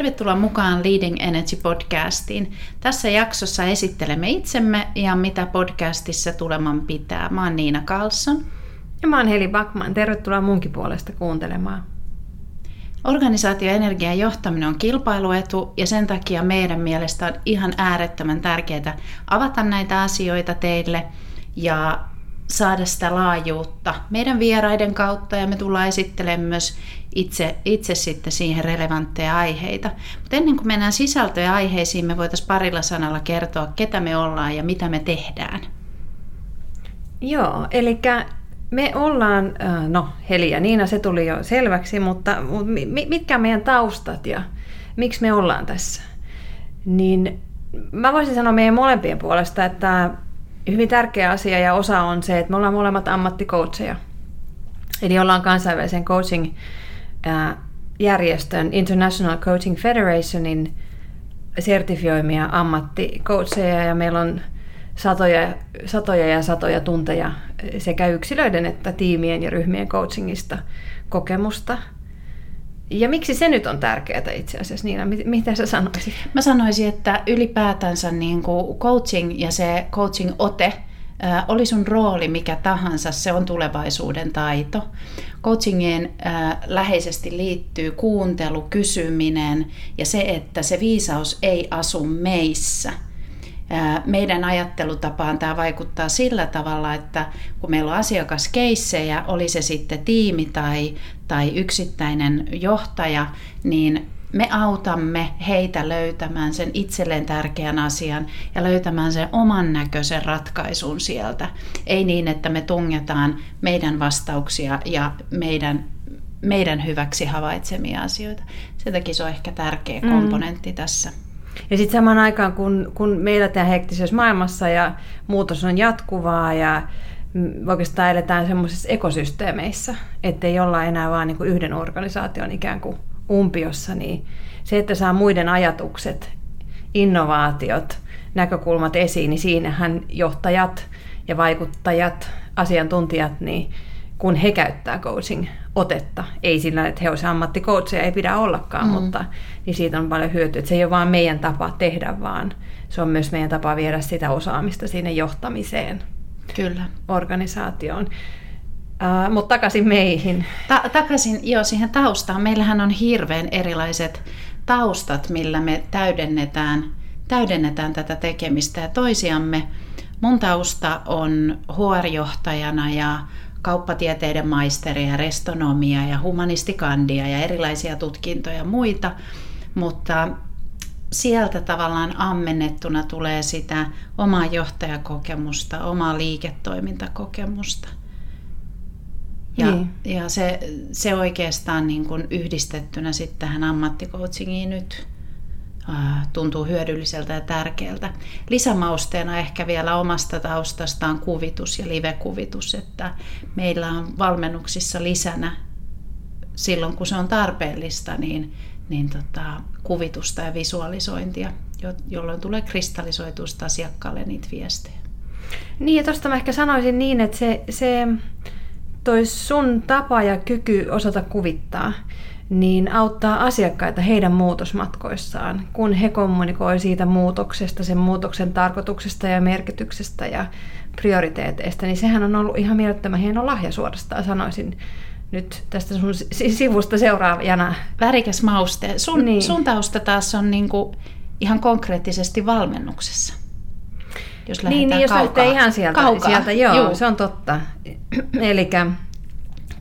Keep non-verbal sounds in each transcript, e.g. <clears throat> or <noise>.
Tervetuloa mukaan Leading Energy podcastiin. Tässä jaksossa esittelemme itsemme ja mitä podcastissa tuleman pitää. Mä oon Niina Carlson. Ja mä oon Heli Backman. Tervetuloa munkin puolesta kuuntelemaan. Organisaatioenergian johtaminen on kilpailuetu ja sen takia meidän mielestä on ihan äärettömän tärkeää avata näitä asioita teille ja saada sitä laajuutta meidän vieraiden kautta ja me tullaan esittelemään myös itse, itse sitten siihen relevantteja aiheita. Mutta ennen kuin mennään sisältöön ja aiheisiin, me voitaisiin parilla sanalla kertoa, ketä me ollaan ja mitä me tehdään. Joo, eli me ollaan, äh, no Heli ja Niina, se tuli jo selväksi, mutta mitkä on meidän taustat ja miksi me ollaan tässä? Niin mä voisin sanoa meidän molempien puolesta, että hyvin tärkeä asia ja osa on se, että me ollaan molemmat ammattikoutseja. Eli ollaan kansainvälisen coaching järjestön International Coaching Federationin sertifioimia ammattikoutseja ja meillä on satoja, satoja ja satoja tunteja sekä yksilöiden että tiimien ja ryhmien coachingista kokemusta. Ja miksi se nyt on tärkeää itse asiassa, Niina? Mitä sä sanoisit? Mä sanoisin, että ylipäätänsä niin kuin coaching ja se coaching-ote, oli sun rooli mikä tahansa, se on tulevaisuuden taito. Coachingien läheisesti liittyy kuuntelu, kysyminen ja se, että se viisaus ei asu meissä – meidän ajattelutapaan tämä vaikuttaa sillä tavalla, että kun meillä on asiakaskeissejä, oli se sitten tiimi tai, tai yksittäinen johtaja, niin me autamme heitä löytämään sen itselleen tärkeän asian ja löytämään sen oman näköisen ratkaisun sieltä. Ei niin, että me tungetaan meidän vastauksia ja meidän, meidän hyväksi havaitsemia asioita. Sen takia se on ehkä tärkeä mm. komponentti mm. tässä. Ja sitten samaan aikaan, kun, kun meillä tämä hektisessä maailmassa ja muutos on jatkuvaa ja oikeastaan eletään semmoisissa ekosysteemeissä, ettei olla enää vain niin yhden organisaation ikään kuin umpiossa, niin se, että saa muiden ajatukset, innovaatiot, näkökulmat esiin, niin siinähän johtajat ja vaikuttajat, asiantuntijat, niin kun he käyttää coaching-otetta, ei sillä, että he olisivat ammattikoutseja, ei pidä ollakaan, mm. mutta niin siitä on paljon hyötyä. Että se ei ole vain meidän tapa tehdä, vaan se on myös meidän tapa viedä sitä osaamista sinne johtamiseen. Kyllä. Organisaatioon. Uh, mutta takaisin meihin. Ta- takaisin jo siihen taustaan. Meillähän on hirveän erilaiset taustat, millä me täydennetään, täydennetään tätä tekemistä ja toisiamme. Mun tausta on HR-johtajana ja kauppatieteiden maisteria, restonomia ja humanistikandia ja erilaisia tutkintoja ja muita, mutta sieltä tavallaan ammennettuna tulee sitä omaa johtajakokemusta, omaa liiketoimintakokemusta. Ja, niin. ja se, se oikeastaan niin kuin yhdistettynä sitten tähän ammattikoutsingiin nyt tuntuu hyödylliseltä ja tärkeältä. Lisämausteena ehkä vielä omasta taustastaan kuvitus ja live-kuvitus, että meillä on valmennuksissa lisänä silloin, kun se on tarpeellista, niin, niin tota, kuvitusta ja visualisointia, jolloin tulee kristallisoitusta asiakkaalle niitä viestejä. Niin, ja tuosta mä ehkä sanoisin niin, että se, se toi sun tapa ja kyky osata kuvittaa, niin auttaa asiakkaita heidän muutosmatkoissaan, kun he kommunikoi siitä muutoksesta, sen muutoksen tarkoituksesta ja merkityksestä ja prioriteeteista, niin sehän on ollut ihan mielettömän hieno lahja suorastaan, sanoisin nyt tästä sun sivusta seuraavana. Värikäs mauste. Sun, niin. sun tausta taas on niinku ihan konkreettisesti valmennuksessa. Jos niin, niin jos lähtee ihan sieltä, kaukaa. sieltä joo, Juu. se on totta. Eli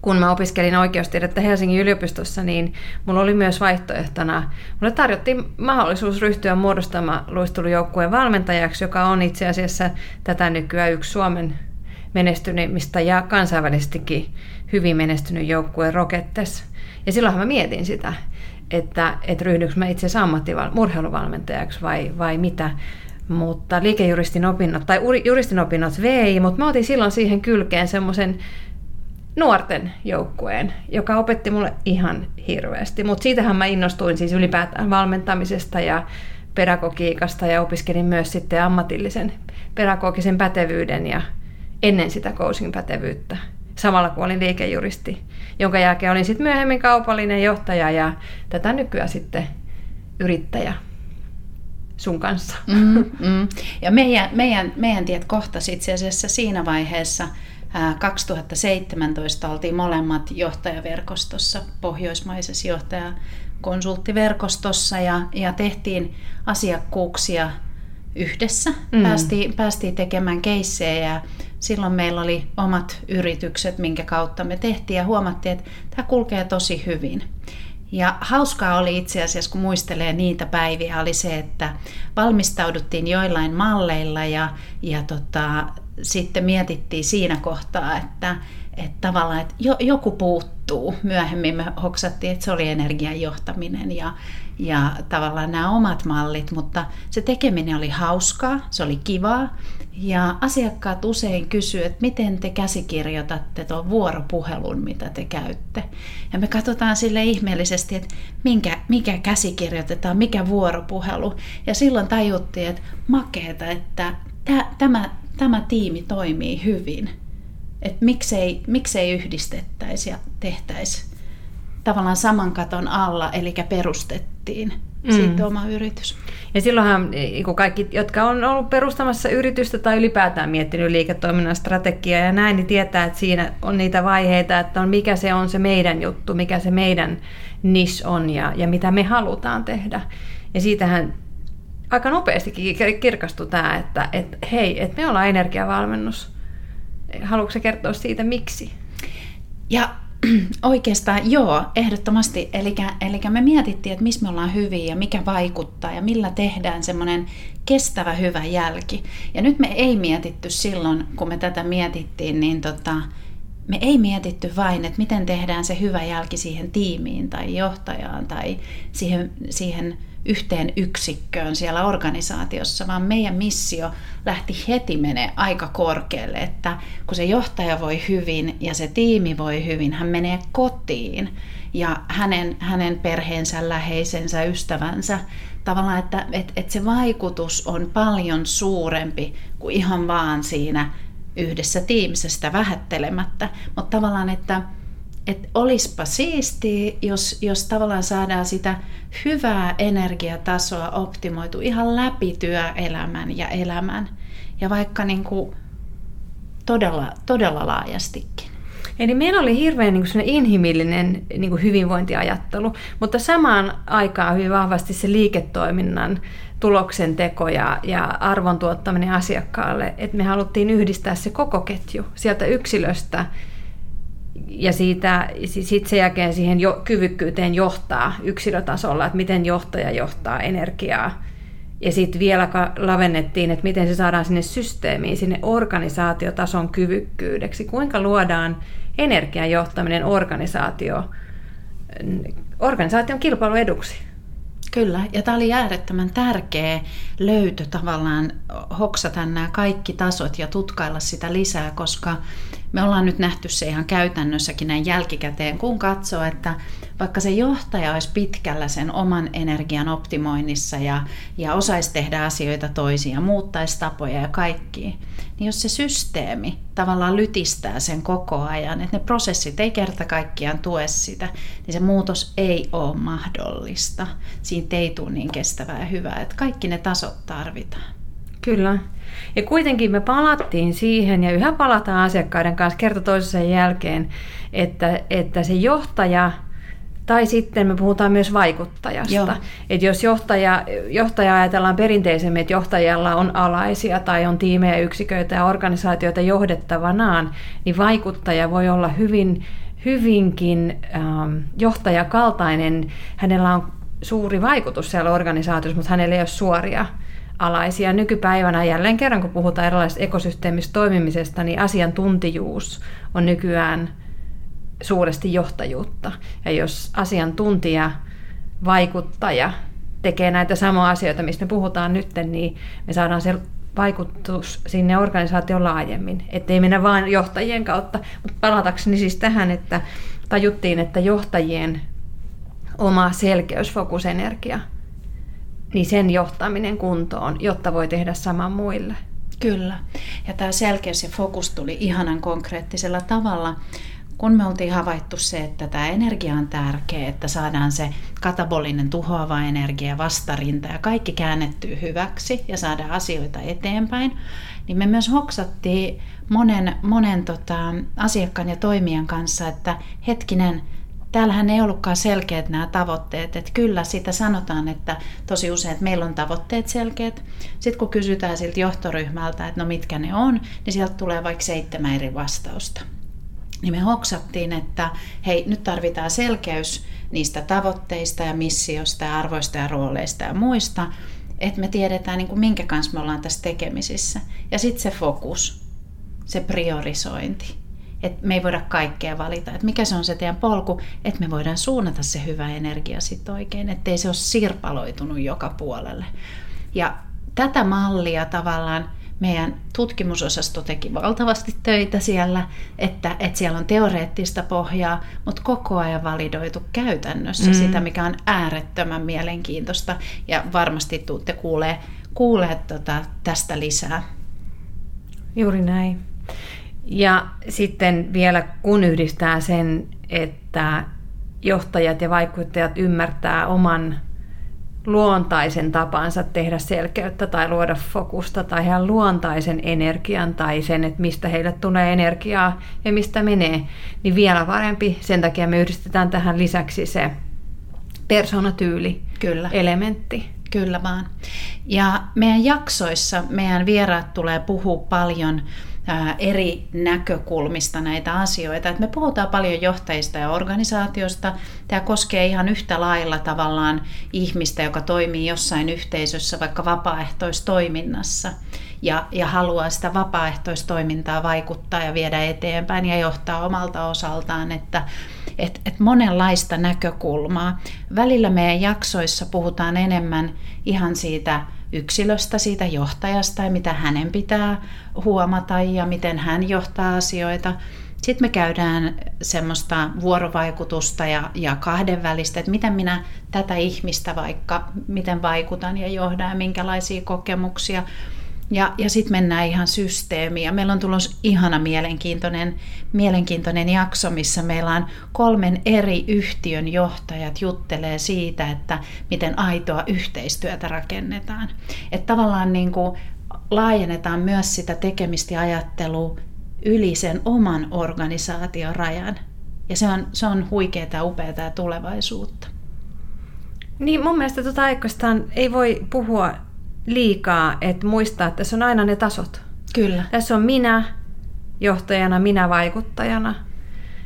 kun mä opiskelin oikeustiedettä Helsingin yliopistossa, niin mulla oli myös vaihtoehtona, mulle tarjottiin mahdollisuus ryhtyä muodostamaan luistelujoukkueen valmentajaksi, joka on itse asiassa tätä nykyään yksi Suomen menestyneimmistä ja kansainvälisestikin hyvin menestynyt joukkue Rokettes. Ja silloinhan mä mietin sitä, että, että ryhdynkö mä itse asiassa ammattimurheiluvalmentajaksi vai, vai mitä. Mutta liikejuristin opinnot, tai juristin opinnot vei, mutta mä otin silloin siihen kylkeen semmoisen nuorten joukkueen, joka opetti mulle ihan hirveästi. Mutta siitähän mä innostuin siis ylipäätään valmentamisesta ja pedagogiikasta ja opiskelin myös sitten ammatillisen pedagogisen pätevyyden ja ennen sitä coaching pätevyyttä. Samalla kun olin liikejuristi, jonka jälkeen olin sitten myöhemmin kaupallinen johtaja ja tätä nykyään sitten yrittäjä sun kanssa. Mm, mm. Ja meidän, meidän, meidän tiet kohtasi itse asiassa siinä vaiheessa, 2017 oltiin molemmat johtajaverkostossa, pohjoismaisessa johtajakonsulttiverkostossa ja, ja tehtiin asiakkuuksia yhdessä. Mm. Päästiin, päästiin tekemään keissejä ja silloin meillä oli omat yritykset, minkä kautta me tehtiin ja huomattiin, että tämä kulkee tosi hyvin. Ja hauskaa oli itse asiassa, kun muistelee niitä päiviä, oli se, että valmistauduttiin joillain malleilla ja, ja tota, sitten mietittiin siinä kohtaa, että, että tavallaan että jo, joku puuttuu. Myöhemmin me hoksattiin, että se oli energian johtaminen ja, ja tavallaan nämä omat mallit, mutta se tekeminen oli hauskaa, se oli kivaa. Ja asiakkaat usein kysyvät, että miten te käsikirjoitatte tuon vuoropuhelun, mitä te käytte. Ja me katsotaan sille ihmeellisesti, että minkä, mikä käsikirjoitetaan, mikä vuoropuhelu. Ja silloin tajuttiin, että makeeta, että tämä, tämä tiimi toimii hyvin. Että miksei, miksei yhdistettäisi ja tehtäisi tavallaan saman katon alla, eli perustettiin mm. sitten oma yritys. Ja silloinhan kun kaikki, jotka on ollut perustamassa yritystä tai ylipäätään miettinyt liiketoiminnan strategiaa ja näin, niin tietää, että siinä on niitä vaiheita, että on mikä se on se meidän juttu, mikä se meidän nis on ja, ja mitä me halutaan tehdä. Ja siitähän aika nopeastikin kirkastui tämä, että, että hei, että me ollaan energiavalmennus. Haluatko kertoa siitä, miksi? Ja <clears throat> oikeastaan joo, ehdottomasti. Eli me mietittiin, että missä me ollaan hyviä ja mikä vaikuttaa ja millä tehdään semmoinen kestävä hyvä jälki. Ja nyt me ei mietitty silloin, kun me tätä mietittiin, niin tota, me ei mietitty vain, että miten tehdään se hyvä jälki siihen tiimiin tai johtajaan tai siihen, siihen yhteen yksikköön siellä organisaatiossa, vaan meidän missio lähti heti menee aika korkealle, että kun se johtaja voi hyvin ja se tiimi voi hyvin, hän menee kotiin. Ja hänen, hänen perheensä, läheisensä, ystävänsä, tavallaan, että että että se vaikutus on paljon suurempi kuin ihan vaan siinä yhdessä tiimissä sitä vähättelemättä, mutta tavallaan, että että olispa siistiä, jos, jos tavallaan saadaan sitä hyvää energiatasoa optimoitu ihan läpi työelämän ja elämän. Ja vaikka niin kuin todella, todella laajastikin. Eli meillä oli hirveän niin kuin inhimillinen niin kuin hyvinvointiajattelu, mutta samaan aikaan hyvin vahvasti se liiketoiminnan tuloksen teko ja, ja arvon tuottaminen asiakkaalle, että me haluttiin yhdistää se koko ketju sieltä yksilöstä ja siitä, sit sen jälkeen siihen jo, kyvykkyyteen johtaa yksilötasolla, että miten johtaja johtaa energiaa. Ja sitten vielä lavennettiin, että miten se saadaan sinne systeemiin, sinne organisaatiotason kyvykkyydeksi. Kuinka luodaan energian johtaminen organisaatio, organisaation kilpailueduksi. Kyllä, ja tämä oli äärettömän tärkeä löytö tavallaan hoksata nämä kaikki tasot ja tutkailla sitä lisää, koska me ollaan nyt nähty se ihan käytännössäkin näin jälkikäteen, kun katsoo, että vaikka se johtaja olisi pitkällä sen oman energian optimoinnissa ja, ja osaisi tehdä asioita toisia, muuttaisi tapoja ja kaikki, niin jos se systeemi tavallaan lytistää sen koko ajan, että ne prosessit ei kerta kaikkiaan tue sitä, niin se muutos ei ole mahdollista. Siinä ei tule niin kestävää ja hyvää, että kaikki ne tasot tarvitaan. Kyllä. Ja kuitenkin me palattiin siihen, ja yhä palataan asiakkaiden kanssa kerta toisensa jälkeen, että, että se johtaja, tai sitten me puhutaan myös vaikuttajasta. Että jos johtaja, johtaja ajatellaan perinteisemmin, että johtajalla on alaisia tai on tiimejä, yksiköitä ja organisaatioita johdettavanaan, niin vaikuttaja voi olla hyvin, hyvinkin ähm, johtajakaltainen. Hänellä on suuri vaikutus siellä organisaatiossa, mutta hänellä ei ole suoria alaisia. Nykypäivänä jälleen kerran, kun puhutaan erilaisista ekosysteemistä toimimisesta, niin asiantuntijuus on nykyään suuresti johtajuutta. Ja jos asiantuntija, vaikuttaja tekee näitä samoja asioita, mistä me puhutaan nyt, niin me saadaan se vaikutus sinne organisaation laajemmin. Että ei mennä vain johtajien kautta. Mutta palatakseni siis tähän, että tajuttiin, että johtajien oma selkeys, fokusenergia – niin sen johtaminen kuntoon, jotta voi tehdä saman muille. Kyllä. Ja tämä selkeys ja fokus tuli ihanan konkreettisella tavalla, kun me oltiin havaittu se, että tämä energia on tärkeä, että saadaan se katabolinen tuhoava energia vastarinta ja kaikki käännettyy hyväksi ja saadaan asioita eteenpäin, niin me myös hoksattiin monen, monen tota, asiakkaan ja toimijan kanssa, että hetkinen, täällähän ei ollutkaan selkeät nämä tavoitteet. Että kyllä sitä sanotaan, että tosi usein, että meillä on tavoitteet selkeät. Sitten kun kysytään siltä johtoryhmältä, että no mitkä ne on, niin sieltä tulee vaikka seitsemän eri vastausta. Niin me hoksattiin, että hei, nyt tarvitaan selkeys niistä tavoitteista ja missiosta ja arvoista ja rooleista ja muista, että me tiedetään, niin kuin minkä kanssa me ollaan tässä tekemisissä. Ja sitten se fokus, se priorisointi että me ei voida kaikkea valita, että mikä se on se teidän polku, että me voidaan suunnata se hyvä energia sitten oikein, ettei se ole sirpaloitunut joka puolelle. Ja tätä mallia tavallaan meidän tutkimusosasto teki valtavasti töitä siellä, että, että siellä on teoreettista pohjaa, mutta koko ajan validoitu käytännössä mm. sitä, mikä on äärettömän mielenkiintoista. Ja varmasti tuutte kuulee, kuulee tota, tästä lisää. Juuri näin. Ja sitten vielä kun yhdistää sen, että johtajat ja vaikuttajat ymmärtää oman luontaisen tapansa tehdä selkeyttä tai luoda fokusta tai ihan luontaisen energian tai sen, että mistä heille tulee energiaa ja mistä menee, niin vielä parempi. Sen takia me yhdistetään tähän lisäksi se persoonatyyli Kyllä. elementti. Kyllä vaan. Ja meidän jaksoissa meidän vieraat tulee puhua paljon eri näkökulmista näitä asioita. Et me puhutaan paljon johtajista ja organisaatiosta. Tämä koskee ihan yhtä lailla tavallaan ihmistä, joka toimii jossain yhteisössä, vaikka vapaaehtoistoiminnassa ja, ja haluaa sitä vapaaehtoistoimintaa vaikuttaa ja viedä eteenpäin ja johtaa omalta osaltaan, että et, et monenlaista näkökulmaa. Välillä meidän jaksoissa puhutaan enemmän ihan siitä yksilöstä, siitä johtajasta ja mitä hänen pitää huomata ja miten hän johtaa asioita. Sitten me käydään semmoista vuorovaikutusta ja, ja kahdenvälistä, että miten minä tätä ihmistä vaikka, miten vaikutan ja johdan ja minkälaisia kokemuksia ja, ja sitten mennään ihan systeemiin. Ja meillä on tulossa ihana mielenkiintoinen, mielenkiintoinen jakso, missä meillä on kolmen eri yhtiön johtajat juttelee siitä, että miten aitoa yhteistyötä rakennetaan. Että tavallaan niin kuin laajennetaan myös sitä tekemistä ja ajattelua yli sen oman organisaation rajan. Ja se on, se on huikeaa ja upeaa tulevaisuutta. Niin mun mielestä tuota ei voi puhua liikaa, että muistaa, että tässä on aina ne tasot. Kyllä. Tässä on minä johtajana, minä vaikuttajana.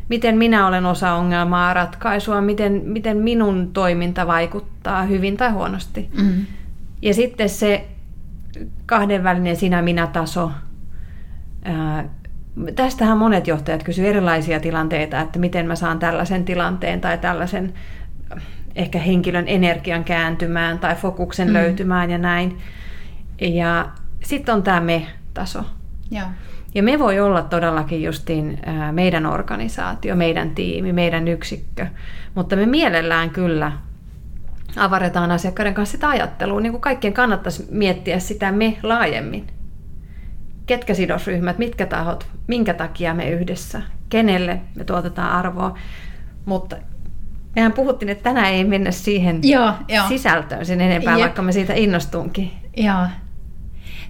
Miten minä olen osa ongelmaa, ratkaisua, miten, miten minun toiminta vaikuttaa hyvin tai huonosti. Mm. Ja sitten se kahdenvälinen sinä-minä-taso. tästähän monet johtajat kysyvät erilaisia tilanteita, että miten mä saan tällaisen tilanteen tai tällaisen ehkä henkilön energian kääntymään tai fokuksen mm. löytymään ja näin. Ja sitten on tämä me-taso. Joo. Ja me voi olla todellakin justiin meidän organisaatio, meidän tiimi, meidän yksikkö, mutta me mielellään kyllä avaretaan asiakkaiden kanssa sitä ajattelua, niin kuin kaikkien kannattaisi miettiä sitä me laajemmin. Ketkä sidosryhmät, mitkä tahot, minkä takia me yhdessä, kenelle me tuotetaan arvoa. Mutta Mehän puhuttiin, että tänään ei mennä siihen joo, joo. sisältöön sen enempää, Jep. vaikka me siitä innostunkin. Joo,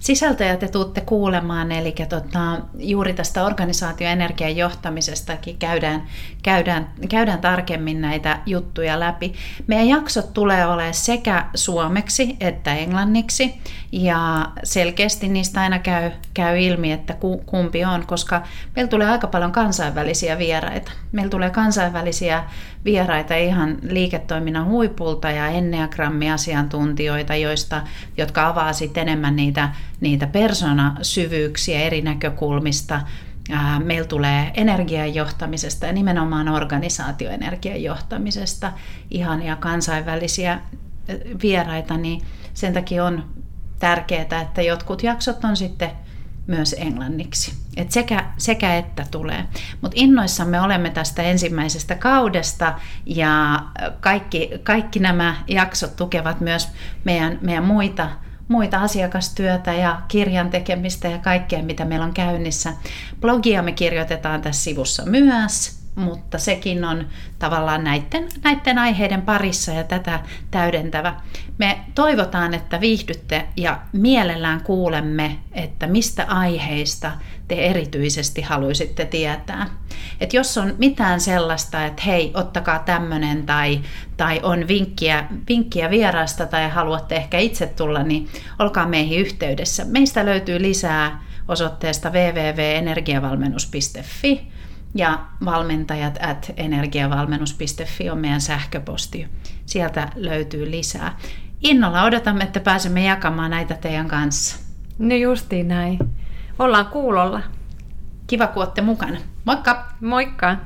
sisältöjä te tuutte kuulemaan, eli tota, juuri tästä organisaatioenergian johtamisestakin käydään, käydään, käydään tarkemmin näitä juttuja läpi. Meidän jaksot tulee olemaan sekä suomeksi että englanniksi, ja selkeästi niistä aina käy, käy ilmi, että kumpi on, koska meillä tulee aika paljon kansainvälisiä vieraita. Meillä tulee kansainvälisiä vieraita ihan liiketoiminnan huipulta ja enneagrammi-asiantuntijoita, joista, jotka avaa sitten enemmän niitä, niitä persoonasyvyyksiä eri näkökulmista. Meillä tulee energian johtamisesta ja nimenomaan organisaatioenergian johtamisesta ihania kansainvälisiä vieraita, niin sen takia on tärkeää, että jotkut jaksot on sitten myös englanniksi. Et sekä, sekä että tulee. Mutta innoissamme olemme tästä ensimmäisestä kaudesta ja kaikki, kaikki nämä jaksot tukevat myös meidän, meidän muita, muita asiakastyötä ja kirjan tekemistä ja kaikkea, mitä meillä on käynnissä. Blogia me kirjoitetaan tässä sivussa myös mutta sekin on tavallaan näiden, näiden aiheiden parissa ja tätä täydentävä. Me toivotaan, että viihdytte ja mielellään kuulemme, että mistä aiheista te erityisesti haluaisitte tietää. Et jos on mitään sellaista, että hei, ottakaa tämmöinen tai, tai on vinkkiä, vinkkiä vierasta tai haluatte ehkä itse tulla, niin olkaa meihin yhteydessä. Meistä löytyy lisää osoitteesta www.energiavalmennus.fi ja valmentajat at energiavalmennus.fi on meidän sähköposti. Sieltä löytyy lisää. Innolla odotamme, että pääsemme jakamaan näitä teidän kanssa. No justiin näin. Ollaan kuulolla. Kiva, kun olette mukana. Moikka! Moikka!